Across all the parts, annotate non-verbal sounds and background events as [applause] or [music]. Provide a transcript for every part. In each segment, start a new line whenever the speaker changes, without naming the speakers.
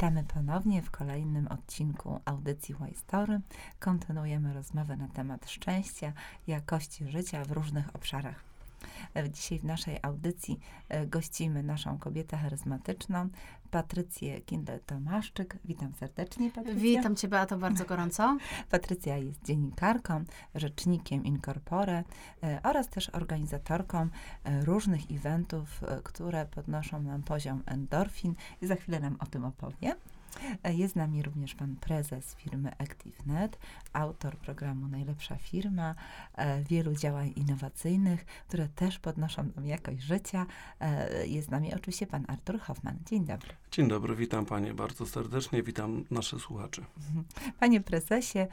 Witamy ponownie w kolejnym odcinku audycji Y-Story. Kontynuujemy rozmowę na temat szczęścia, jakości życia w różnych obszarach. E, Dzisiaj w naszej audycji e, gościmy naszą kobietę charyzmatyczną, Patrycję Kindel-Tomaszczyk. Witam serdecznie, Patrycja.
Witam Cię, Beato, bardzo gorąco. [laughs]
Patrycja jest dziennikarką, rzecznikiem Incorpore e, oraz też organizatorką różnych eventów, które podnoszą nam poziom endorfin i za chwilę nam o tym opowie. E, Jest z nami również pan prezes firmy ActiveNet, autor programu Najlepsza Firma, e, wielu działań innowacyjnych, które też podnoszą nam jakość życia. E, Jest z nami oczywiście pan Artur Hoffman. Dzień dobry.
Dzień dobry, witam Panie bardzo serdecznie, witam naszych słuchaczy. [laughs]
Panie prezesie,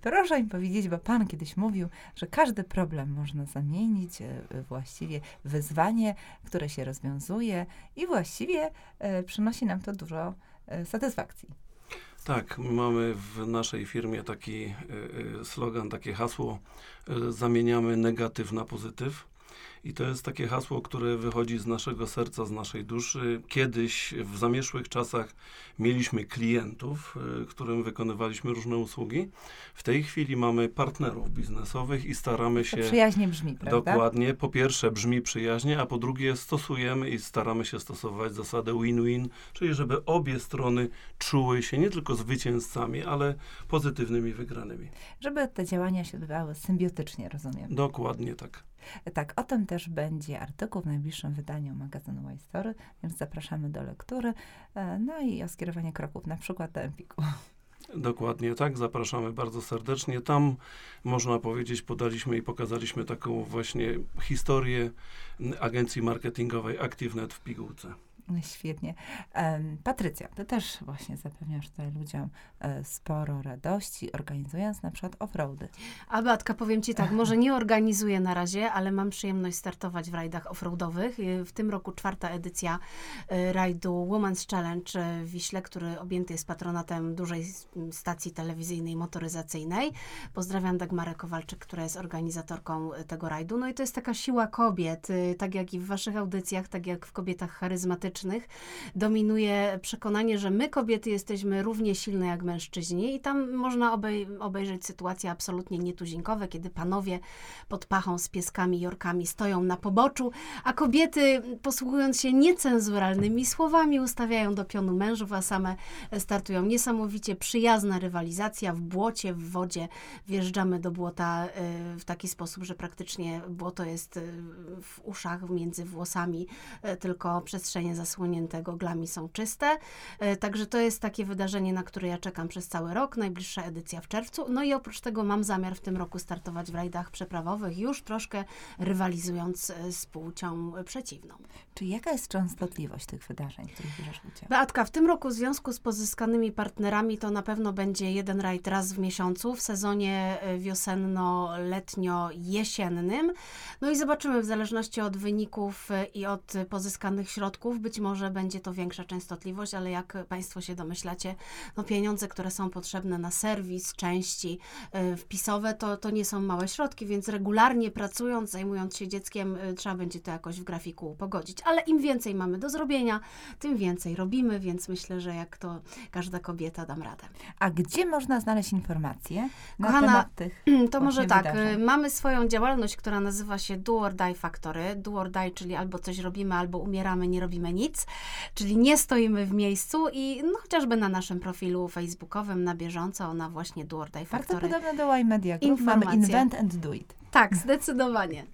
proszę mi powiedzieć, bo pan kiedyś mówił, że każdy problem można zamienić właściwie wyzwanie, które się rozwiązuje i właściwie przynosi nam to dużo satysfakcji.
Tak, mamy w naszej firmie taki y, y, slogan, takie hasło, zamieniamy negatyw na pozytyw. I to jest takie hasło, które wychodzi z naszego serca, z naszej duszy. Kiedyś, w zamieszłych czasach, mieliśmy klientów, y, którym wykonywaliśmy różne usługi. W tej chwili mamy partnerów biznesowych i staramy
To
się.
przyjaźnie brzmi, prawda?
Dokładnie. Po pierwsze brzmi przyjaźnie, a po drugie stosujemy i staramy się stosować zasadę win-win, czyli żeby obie strony czuły się nie tylko zwycięzcami, ale pozytywnymi wygranymi.
Żeby te działania się odbywały symbiotycznie, rozumiem.
Dokładnie tak.
Tak, o tym też będzie artykuł w najbliższym wydaniu magazynu Y-Story, więc zapraszamy do lektury, e, no i o skierowanie kroków, na przykład do Empiku.
Dokładnie tak. Zapraszamy bardzo serdecznie. Tam, można powiedzieć, podaliśmy i pokazaliśmy taką właśnie historię agencji marketingowej ActiveNet w pigułce.
Świetnie. Patrycja, ty też właśnie zapewniasz tutaj ludziom e, sporo radości, organizując na przykład offroady.
A Beatka, powiem Ci tak, może nie organizuję na razie, ale mam przyjemność startować w rajdach offroadowych. Y, W tym roku czwarta edycja y, rajdu Women's Challenge w Wiśle, który objęty jest patronatem dużej stacji telewizyjnej motoryzacyjnej. Pozdrawiam Dagmarę Kowalczyk, która jest organizatorką tego rajdu. No i to jest taka siła kobiet, tak jak i w Waszych audycjach, tak jak w kobietach charyzmatycznych, dominuje przekonanie, że my kobiety jesteśmy równie silne jak mężczyźni i tam można obej obejrzeć sytuacje absolutnie nietuzinkowe, kiedy panowie pod pachą z pieskami i orkami stoją na poboczu, a kobiety posługując się niecenzuralnymi słowami ustawiają do pionu mężów, a same startują. Niesamowicie przyjazna rywalizacja w błocie, w wodzie. Wjeżdżamy do błota y, w taki sposób, że praktycznie błoto jest y, w uszach, między włosami, y, tylko przestrzenie zasłonięte goglami są czyste. E, Także to jest takie wydarzenie, na które ja czekam przez cały rok. Najbliższa edycja w czerwcu. No i oprócz tego mam zamiar w tym roku startować w rajdach przeprawowych, już troszkę rywalizując e, z płcią przeciwną.
Czy jaka jest częstotliwość tych wydarzeń, których bierzesz udział?
Beatka, w tym roku w związku z pozyskanymi partnerami to na pewno będzie jeden rajd raz w miesiącu w sezonie e, wiosenno-letnio-jesiennym. No i zobaczymy w zależności od wyników i od pozyskanych środków. Być może będzie to większa częstotliwość, ale jak Państwo się domyślacie, no pieniądze, które są potrzebne na serwis, części e, wpisowe, to, to nie są małe środki, więc regularnie pracując, zajmując się dzieckiem, e, trzeba będzie to jakoś w grafiku pogodzić. Ale im więcej mamy do zrobienia, tym więcej robimy, więc myślę, że jak to każda kobieta dam radę.
A gdzie można znaleźć informacje na
Kochana,
temat tych [clears throat]
To może tak,
wydarzeń?
y, mamy swoją działalność, która nazywa się Do or Die Factory. Do or Die, czyli albo coś robimy, albo umieramy, nie robimy nic, czyli nie stoimy w miejscu i no, chociażby na naszym profilu facebookowym na bieżąco na właśnie Do or Die Factory.
podobne do Y-Media Group. Mamy. Invent and Do It.
Tak, zdecydowanie.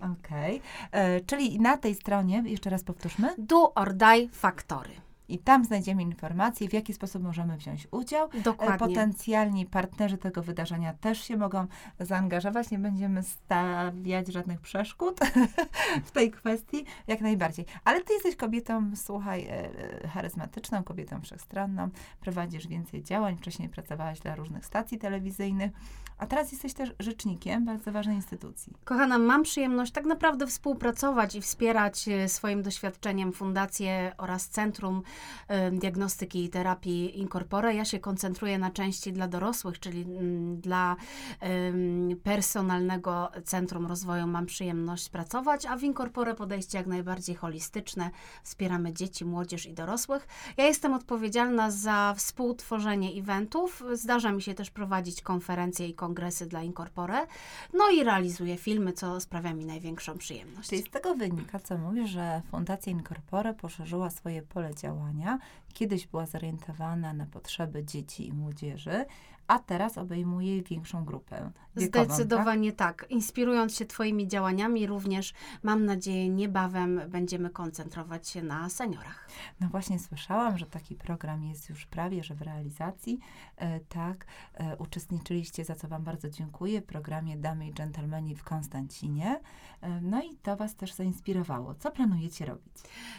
Okej. E, Czyli na tej stronie, jeszcze raz powtórzmy,
Do or Die Factory.
I tam znajdziemy informacje, w jaki sposób możemy wziąć udział. E,
Dokładnie.
Potencjalni partnerzy tego wydarzenia też się mogą zaangażować. Nie będziemy stawiać żadnych przeszkód [laughs] w tej kwestii, jak najbardziej. Ale ty jesteś kobietą, słuchaj, e, e, charyzmatyczną, kobietą wszechstronną. Prowadzisz więcej działań. Wcześniej pracowałaś dla różnych stacji telewizyjnych, a teraz jesteś też rzecznikiem bardzo ważnej instytucji.
Kochana, mam przyjemność tak naprawdę współpracować i wspierać e, swoim doświadczeniem fundację oraz Centrum e, diagnostyki i terapii Incorpore. Ja się koncentruję na części dla dorosłych, czyli mm, dla personalnego Centrum Rozwoju mam przyjemność pracować, a w Incorpore podejście jak najbardziej holistyczne. Wspieramy dzieci, młodzież i dorosłych. Ja jestem odpowiedzialna za współtworzenie eventów. Zdarza mi się też prowadzić konferencje i kongresy dla Incorpore. No i realizuję filmy, co sprawia mi największą przyjemność.
Czyli z tego wynika, co mówisz, że Fundacja Incorpore poszerzyła swoje pole działania. Kiedyś była zorientowana na potrzeby dzieci i młodzieży, a teraz obejmuje większą grupę.
Wiekową, Zdecydowanie tak? tak. Inspirując się Twoimi działaniami, również mam nadzieję, niebawem będziemy koncentrować się na seniorach.
No właśnie słyszałam, że taki program jest już prawie, że w realizacji. E, tak, e, uczestniczyliście, za co Wam bardzo dziękuję, w programie Damy i Dżentelmeni w Konstancinie. E, no i to Was też zainspirowało. Co planujecie robić?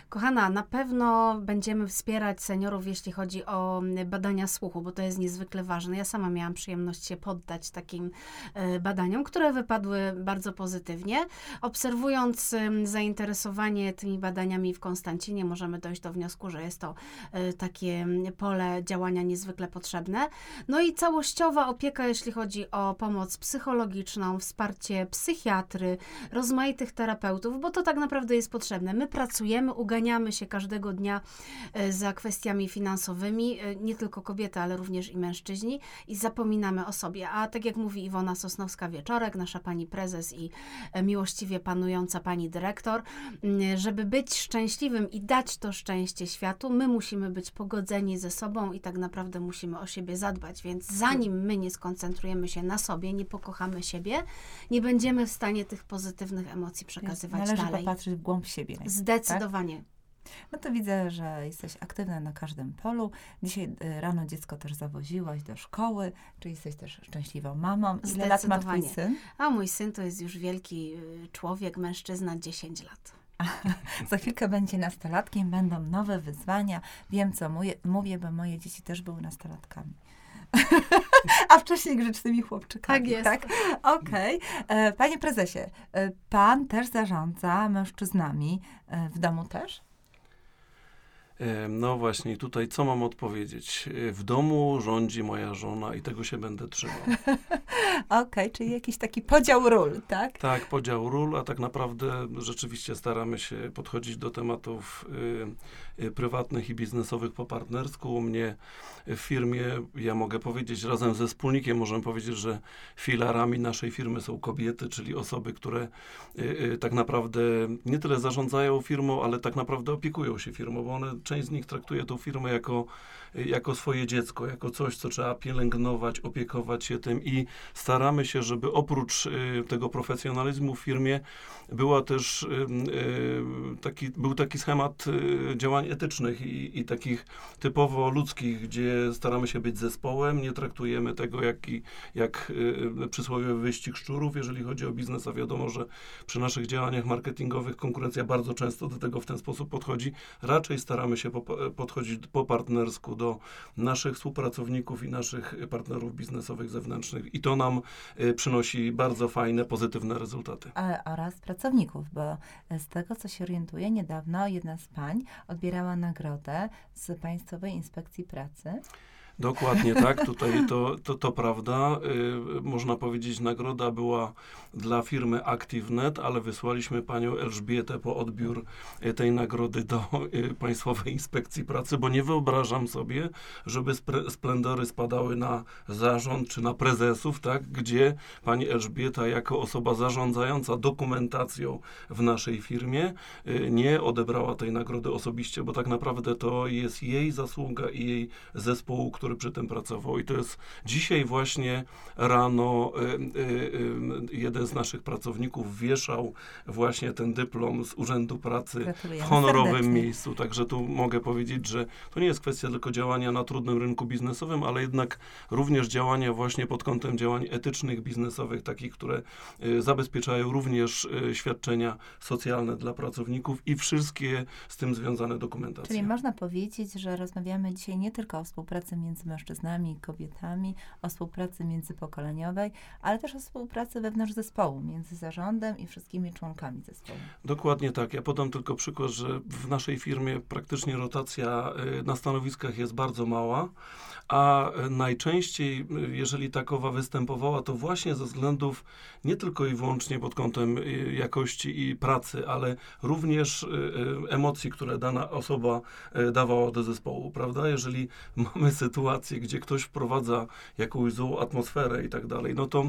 Kochana, na pewno będziemy wspierać seniorów, jeśli chodzi o badania słuchu, bo to jest niezwykle ważne. Ja sama miałam przyjemność się poddać takim e, badaniom, które wypadły bardzo pozytywnie. Obserwując zainteresowanie tymi badaniami w Konstancinie, możemy dojść do wniosku, że jest to e, takie pole działania niezwykle potrzebne. No i całościowa opieka, jeśli chodzi o pomoc psychologiczną, wsparcie psychiatry, rozmaitych terapeutów, bo to tak naprawdę jest potrzebne. My pracujemy, uganiamy się każdego dnia e, za kwestiami finansowymi, nie tylko kobiety, ale również i mężczyźni i zapominamy o sobie. A tak jak mówi Iwona Sosnowska-Wieczorek, nasza pani prezes i e, miłościwie panująca pani dyrektor, żeby być szczęśliwym i dać to szczęście światu, my musimy być pogodzeni ze sobą i tak naprawdę musimy o siebie zadbać. Więc zanim my nie skoncentrujemy się na sobie, nie pokochamy siebie, nie będziemy w stanie tych pozytywnych emocji przekazywać
Należy
dalej.
Należy popatrzeć w głąb siebie.
Zdecydowanie. Tak?
No to widzę, że jesteś aktywna na każdym polu. Dzisiaj y, rano dziecko też zawoziłaś do szkoły, czyli jesteś też szczęśliwą mamą. Ile lat ma twój syn?
A mój syn to jest już wielki y, człowiek, mężczyzna, 10 lat. [laughs]
Za chwilkę będzie nastolatkiem, będą nowe wyzwania. Wiem, co mówię, mówię bo moje dzieci też były nastolatkami. [laughs] A wcześniej grzecznymi chłopczykami.
Tak jest.
Tak? Okej. Okay. E, panie prezesie, e, pan też zarządza mężczyznami e, w domu też?
No właśnie, tutaj co mam odpowiedzieć? W domu rządzi moja żona i tego się będę trzymał. [laughs]
Okej, okay, czyli jakiś taki podział ról, tak?
Tak, podział ról, a tak naprawdę rzeczywiście staramy się podchodzić do tematów y, y, prywatnych i biznesowych po partnersku. U mnie w firmie, ja mogę powiedzieć, razem ze wspólnikiem możemy powiedzieć, że filarami naszej firmy są kobiety, czyli osoby, które y, y tak naprawdę nie tyle zarządzają firmą, ale tak naprawdę opiekują się firmą, bo one część z nich traktuje tą firmę jako, jako swoje dziecko, jako coś, co trzeba pielęgnować, opiekować się tym i staramy się, żeby oprócz y, tego profesjonalizmu w firmie była też y, y, taki, był taki schemat działań etycznych i, i takich typowo ludzkich, gdzie staramy się być zespołem, nie traktujemy tego jak, jak przysłowiowy wyścig szczurów, jeżeli chodzi o biznes, a wiadomo, że przy naszych działaniach marketingowych konkurencja bardzo często do tego w ten sposób podchodzi. Raczej staramy się po, podchodzić po partnersku do naszych współpracowników i naszych partnerów biznesowych zewnętrznych i to nam y, przynosi bardzo fajne, pozytywne rezultaty.
Oraz pracowników, bo z tego, co się orientuję, niedawno jedna z pań odbierała nagrodę z Państwowej Inspekcji Pracy.
Dokładnie tak, tutaj to, to, to prawda. Y, można powiedzieć, nagroda była dla firmy ActiveNet, ale wysłaliśmy panią Elżbietę po odbiór y, tej nagrody do y, Państwowej Inspekcji Pracy, bo nie wyobrażam sobie, żeby splendory spadały na zarząd czy na prezesów, tak, gdzie pani Elżbieta jako osoba zarządzająca dokumentacją w naszej firmie nie odebrała tej nagrody osobiście, bo tak naprawdę to jest jej zasługa i jej zespołu, który przy tym pracował. I to jest dzisiaj właśnie rano y, y, jeden z naszych pracowników wieszał właśnie ten dyplom z Urzędu Pracy w honorowym serdecznie. miejscu. Także tu mogę powiedzieć, że to nie jest kwestia tylko działania na trudnym rynku biznesowym, ale jednak również działania właśnie pod kątem działań etycznych, biznesowych, takich, które y, zabezpieczają również y, świadczenia socjalne dla pracowników i wszystkie z tym związane dokumentacje.
Czyli można powiedzieć, że rozmawiamy dzisiaj nie tylko o współpracy między między mężczyznami i kobietami, o współpracy międzypokoleniowej, ale też o współpracy wewnątrz zespołu, między zarządem i wszystkimi członkami zespołu.
Dokładnie tak. Ja podam tylko przykład, że w naszej firmie praktycznie rotacja y, na stanowiskach jest bardzo mała, a y, najczęściej, y, jeżeli takowa występowała, to właśnie ze względów nie tylko i wyłącznie pod kątem jakości i pracy, ale również emocji, które dana osoba dawała do zespołu, prawda? Jeżeli mamy sytuację, gdzie ktoś wprowadza jakąś złą atmosferę i tak dalej, no to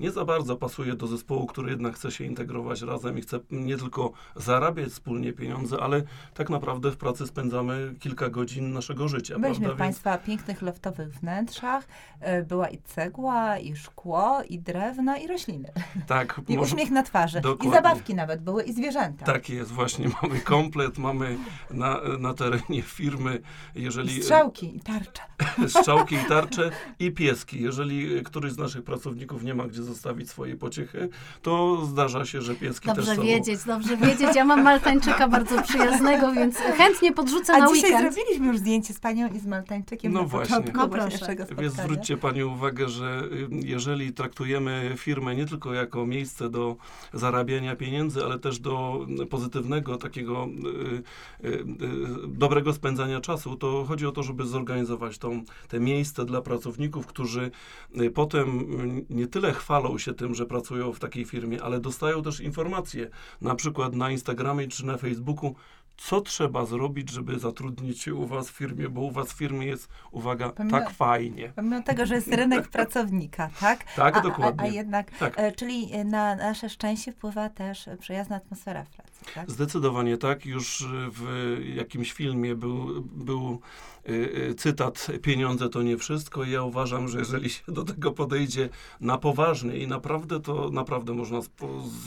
nie za bardzo pasuje do zespołu, który jednak chce się integrować razem i chce nie tylko zarabiać wspólnie pieniądze, ale tak naprawdę w pracy spędzamy kilka godzin naszego życia,
Byliśmy
prawda?
w Państwa pięknych loftowych wnętrzach. E, Była i cegła, i szkło, i drewno, i rośliny.
tak, [laughs]
I
może-
uśmiech na twarzy.
Dokładnie.
I zabawki nawet były, i zwierzęta.
Tak jest, właśnie [laughs] mamy komplet, mamy na, na terenie firmy,
I
jeżeli
strzałki, i tarcze. [laughs]
strzałki i tarcze i pieski. Jeżeli któryś z naszych pracowników nie ma gdzie zostawić swojej pociechy, to zdarza się, że pieski
Dobrze
też są.
wiedzieć, dobrze wiedzieć. Ja mam Maltańczyka bardzo przyjaznego, więc chętnie podrzucę
A
na
dzisiaj
weekend.
zrobiliśmy już zdjęcie z panią i z Maltańczykiem
No
na
właśnie.
początku
No proszę.
Więc zwróćcie Pani uwagę, że y, jeżeli traktujemy firmę nie tylko jako miejsce do zarabiania pieniędzy, ale też do pozytywnego takiego y, y, y, dobrego spędzania czasu, to chodzi o to, żeby zorganizować tą, te miejsce dla pracowników, którzy y, potem mm, nie tyle chwalą się tym, że pracują w takiej firmie, ale dostają też informacje, na przykład na Instagramie czy na Facebooku, co trzeba zrobić, żeby zatrudnić się u Was w firmie, bo u Was w firmie jest, uwaga,
Pomimo-
tak fajnie.
Pomimo tego, że jest rynek [laughs] pracownika, tak?
Tak,
a,
dokładnie.
A, a jednak,
Tak.
e, czyli e, na nasze szczęście wpływa też przyjazna atmosfera pracy, tak?
Zdecydowanie tak. Już y, w jakimś filmie był, był y, y, cytat pieniądze to nie wszystko. I ja uważam, że jeżeli się do tego podejdzie na poważnie i naprawdę, to naprawdę można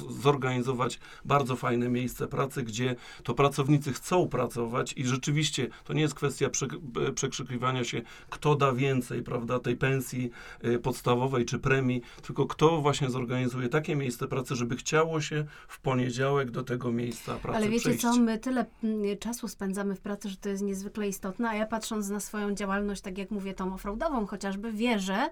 zorganizować bardzo fajne miejsce pracy, gdzie to pracownicy chcą pracować i rzeczywiście to nie jest kwestia e, przekrzykiwania się, kto da więcej, prawda, tej pensji y, podstawowej czy premii, tylko kto właśnie zorganizuje takie miejsce pracy, żeby chciało się w poniedziałek do tego miejsca pracy
Ale wiecie
przyjść.
co, my tyle mm, czasu spędzamy w pracy, że to jest niezwykle istotne, a ja patrząc na swoją działalność, tak jak mówię, tą offroadową chociażby, wierzę,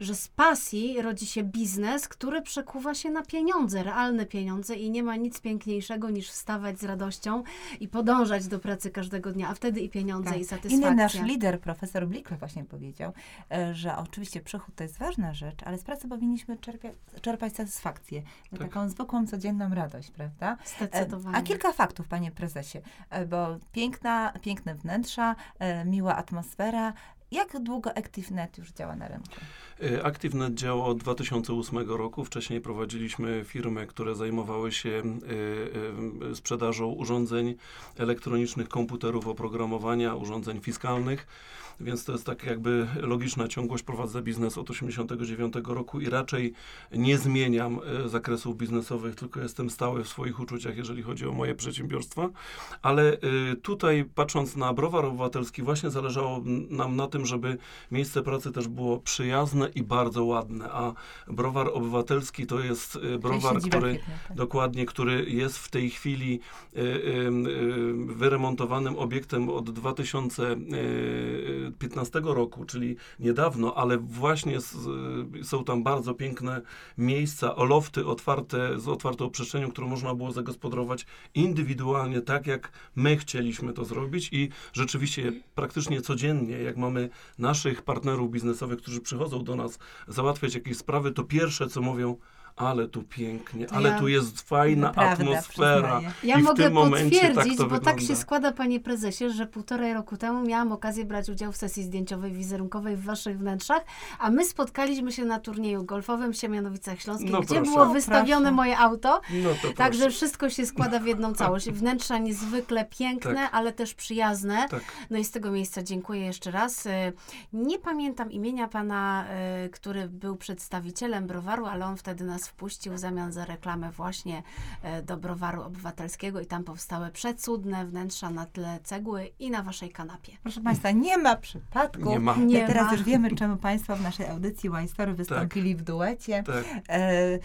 że z pasji rodzi się biznes, który przekuwa się na pieniądze, realne pieniądze i nie ma nic piękniejszego niż wstawać z radością i podążać do pracy każdego dnia, a wtedy i pieniądze,
Tak.
i satysfakcja.
Inny nasz lider, profesor Blikle właśnie powiedział, e, że oczywiście przychód to jest ważna rzecz, ale z pracy powinniśmy czerpia, czerpać satysfakcję,
Tak.
taką zwykłą, codzienną radość, prawda? A kilka faktów, panie prezesie, e, bo piękna, piękne wnętrza, e, miła atmosfera. Jak długo ActiveNet już działa na rynku?
Y, ActiveNet działa od 2008 roku. Wcześniej prowadziliśmy firmy, które zajmowały się y, y, sprzedażą urządzeń elektronicznych, komputerów oprogramowania, urządzeń fiskalnych. Więc to jest tak jakby logiczna ciągłość. Prowadzę biznes od 1989 roku i raczej nie zmieniam zakresów biznesowych, tylko jestem stały w swoich uczuciach, jeżeli chodzi o moje przedsiębiorstwa. Ale tutaj, patrząc na browar obywatelski, właśnie zależało nam na tym, żeby miejsce pracy też było przyjazne i bardzo ładne. A browar obywatelski to jest y, browar, który
tak.
Dokładnie, który jest w tej chwili y, y, y, wyremontowanym obiektem od 2015 roku, czyli niedawno, ale właśnie z, są tam bardzo piękne miejsca, olofty otwarte, z otwartą przestrzenią, którą można było zagospodarować indywidualnie, tak jak my chcieliśmy to zrobić i rzeczywiście praktycznie codziennie, jak mamy naszych partnerów biznesowych, którzy przychodzą do nas załatwiać jakieś sprawy, to pierwsze, co mówią, ale tu pięknie,
To
ale
ja-
tu jest fajna atmosfera.
przyznaję.
Ja
I w
mogę
tym momencie tak
potwierdzić,
to
bo tak się składa, panie prezesie, że półtorej roku temu miałam okazję brać udział w sesji zdjęciowej, wizerunkowej w waszych wnętrzach, a my spotkaliśmy się na turnieju golfowym w Siemianowicach Śląskich,
No
gdzie
proszę.
było
O,
wystawione
proszę.
moje auto.
No
Także wszystko się składa w jedną całość. Wnętrza niezwykle piękne,
Tak.
ale też przyjazne.
Tak.
No i z tego miejsca dziękuję jeszcze raz. E, Nie pamiętam imienia pana, e, który był przedstawicielem browaru, ale on wtedy nas nas wpuścił w zamian za reklamę właśnie e, do browaru obywatelskiego i tam powstały przecudne wnętrza na tle cegły i na waszej kanapie.
Proszę Państwa, nie ma przypadku.
Nie ma.
Nie
Teraz
ma.
już wiemy, czemu Państwo w naszej audycji Wine Story wystąpili w duecie.
Tak.
E,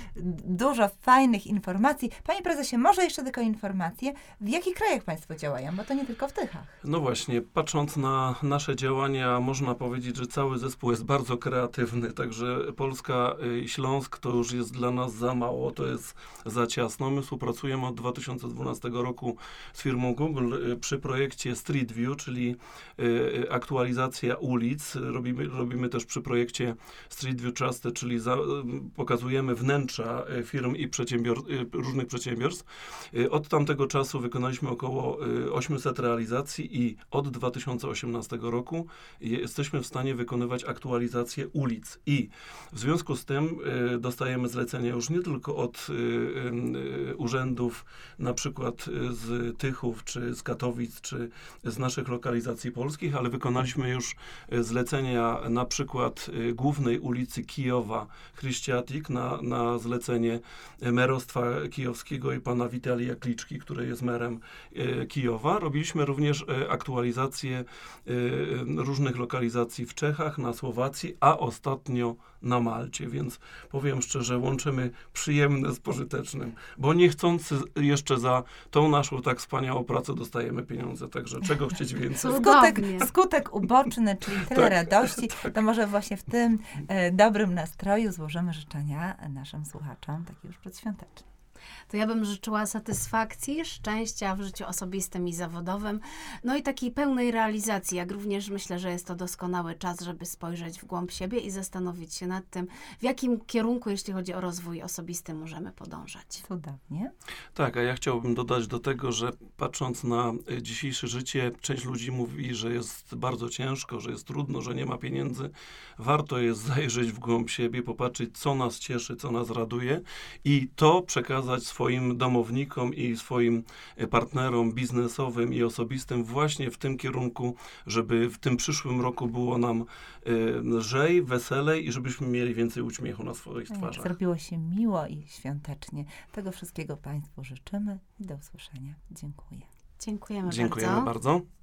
dużo fajnych informacji. Panie prezesie, może jeszcze tylko informacje, w jakich krajach Państwo działają, bo to nie tylko w Tychach.
No właśnie, patrząc na nasze działania, można powiedzieć, że cały zespół jest bardzo kreatywny, także Polska i Śląsk to już jest dla nas za mało, to jest za ciasno. My współpracujemy od 2012 roku z firmą Google y, przy projekcie Street View, czyli y, aktualizacja ulic. Robimy, robimy też przy projekcie Street View Trusted, czyli za, y, pokazujemy wnętrza y, firm i przedsiębior, y, różnych przedsiębiorstw. Y, Od tamtego czasu wykonaliśmy około y, 800 realizacji i od 2018 roku je- jesteśmy w stanie wykonywać aktualizację ulic. I w związku z tym y, dostajemy już nie tylko od y, y, urzędów, na przykład y, z Tychów, czy z Katowic, czy z naszych lokalizacji polskich, ale wykonaliśmy już zlecenia na przykład głównej ulicy Kijowa, Chryściatik, na, na zlecenie merostwa kijowskiego i pana Witalia Kliczki, który jest merem Kijowa. Robiliśmy również aktualizację różnych lokalizacji w Czechach, na Słowacji, a ostatnio na Malcie, więc powiem szczerze, łączymy przyjemne z pożytecznym, bo niechcący jeszcze za tą naszą tak wspaniałą pracę dostajemy pieniądze, także czego chcieć więcej. [laughs]
Skutek, skutek uboczny, czyli tyle
Tak,
radości, [laughs] to może właśnie w tym e, dobrym nastroju złożymy życzenia naszym słuchaczom, takie już przedświąteczne.
To ja bym życzyła satysfakcji, szczęścia w życiu osobistym i zawodowym, no i takiej pełnej realizacji, jak również myślę, że jest to doskonały czas, żeby spojrzeć w głąb siebie i zastanowić się nad tym, w jakim kierunku, jeśli chodzi o rozwój osobisty, możemy podążać.
Cudownie.
Tak, a ja chciałbym dodać do tego, że patrząc na y, dzisiejsze życie, część ludzi mówi, że jest bardzo ciężko, że jest trudno, że nie ma pieniędzy. Warto jest zajrzeć w głąb siebie, popatrzeć, co nas cieszy, co nas raduje i to przekazać swoim domownikom i swoim y, partnerom biznesowym i osobistym właśnie w tym kierunku, żeby w tym przyszłym roku było nam y, lżej, weselej i żebyśmy mieli więcej uśmiechu na swoich
jak
twarzach.
Zrobiło się miło i świątecznie. Tego wszystkiego Państwu życzymy i do usłyszenia. Dziękuję.
Dziękujemy,
Dziękujemy
bardzo.
bardzo.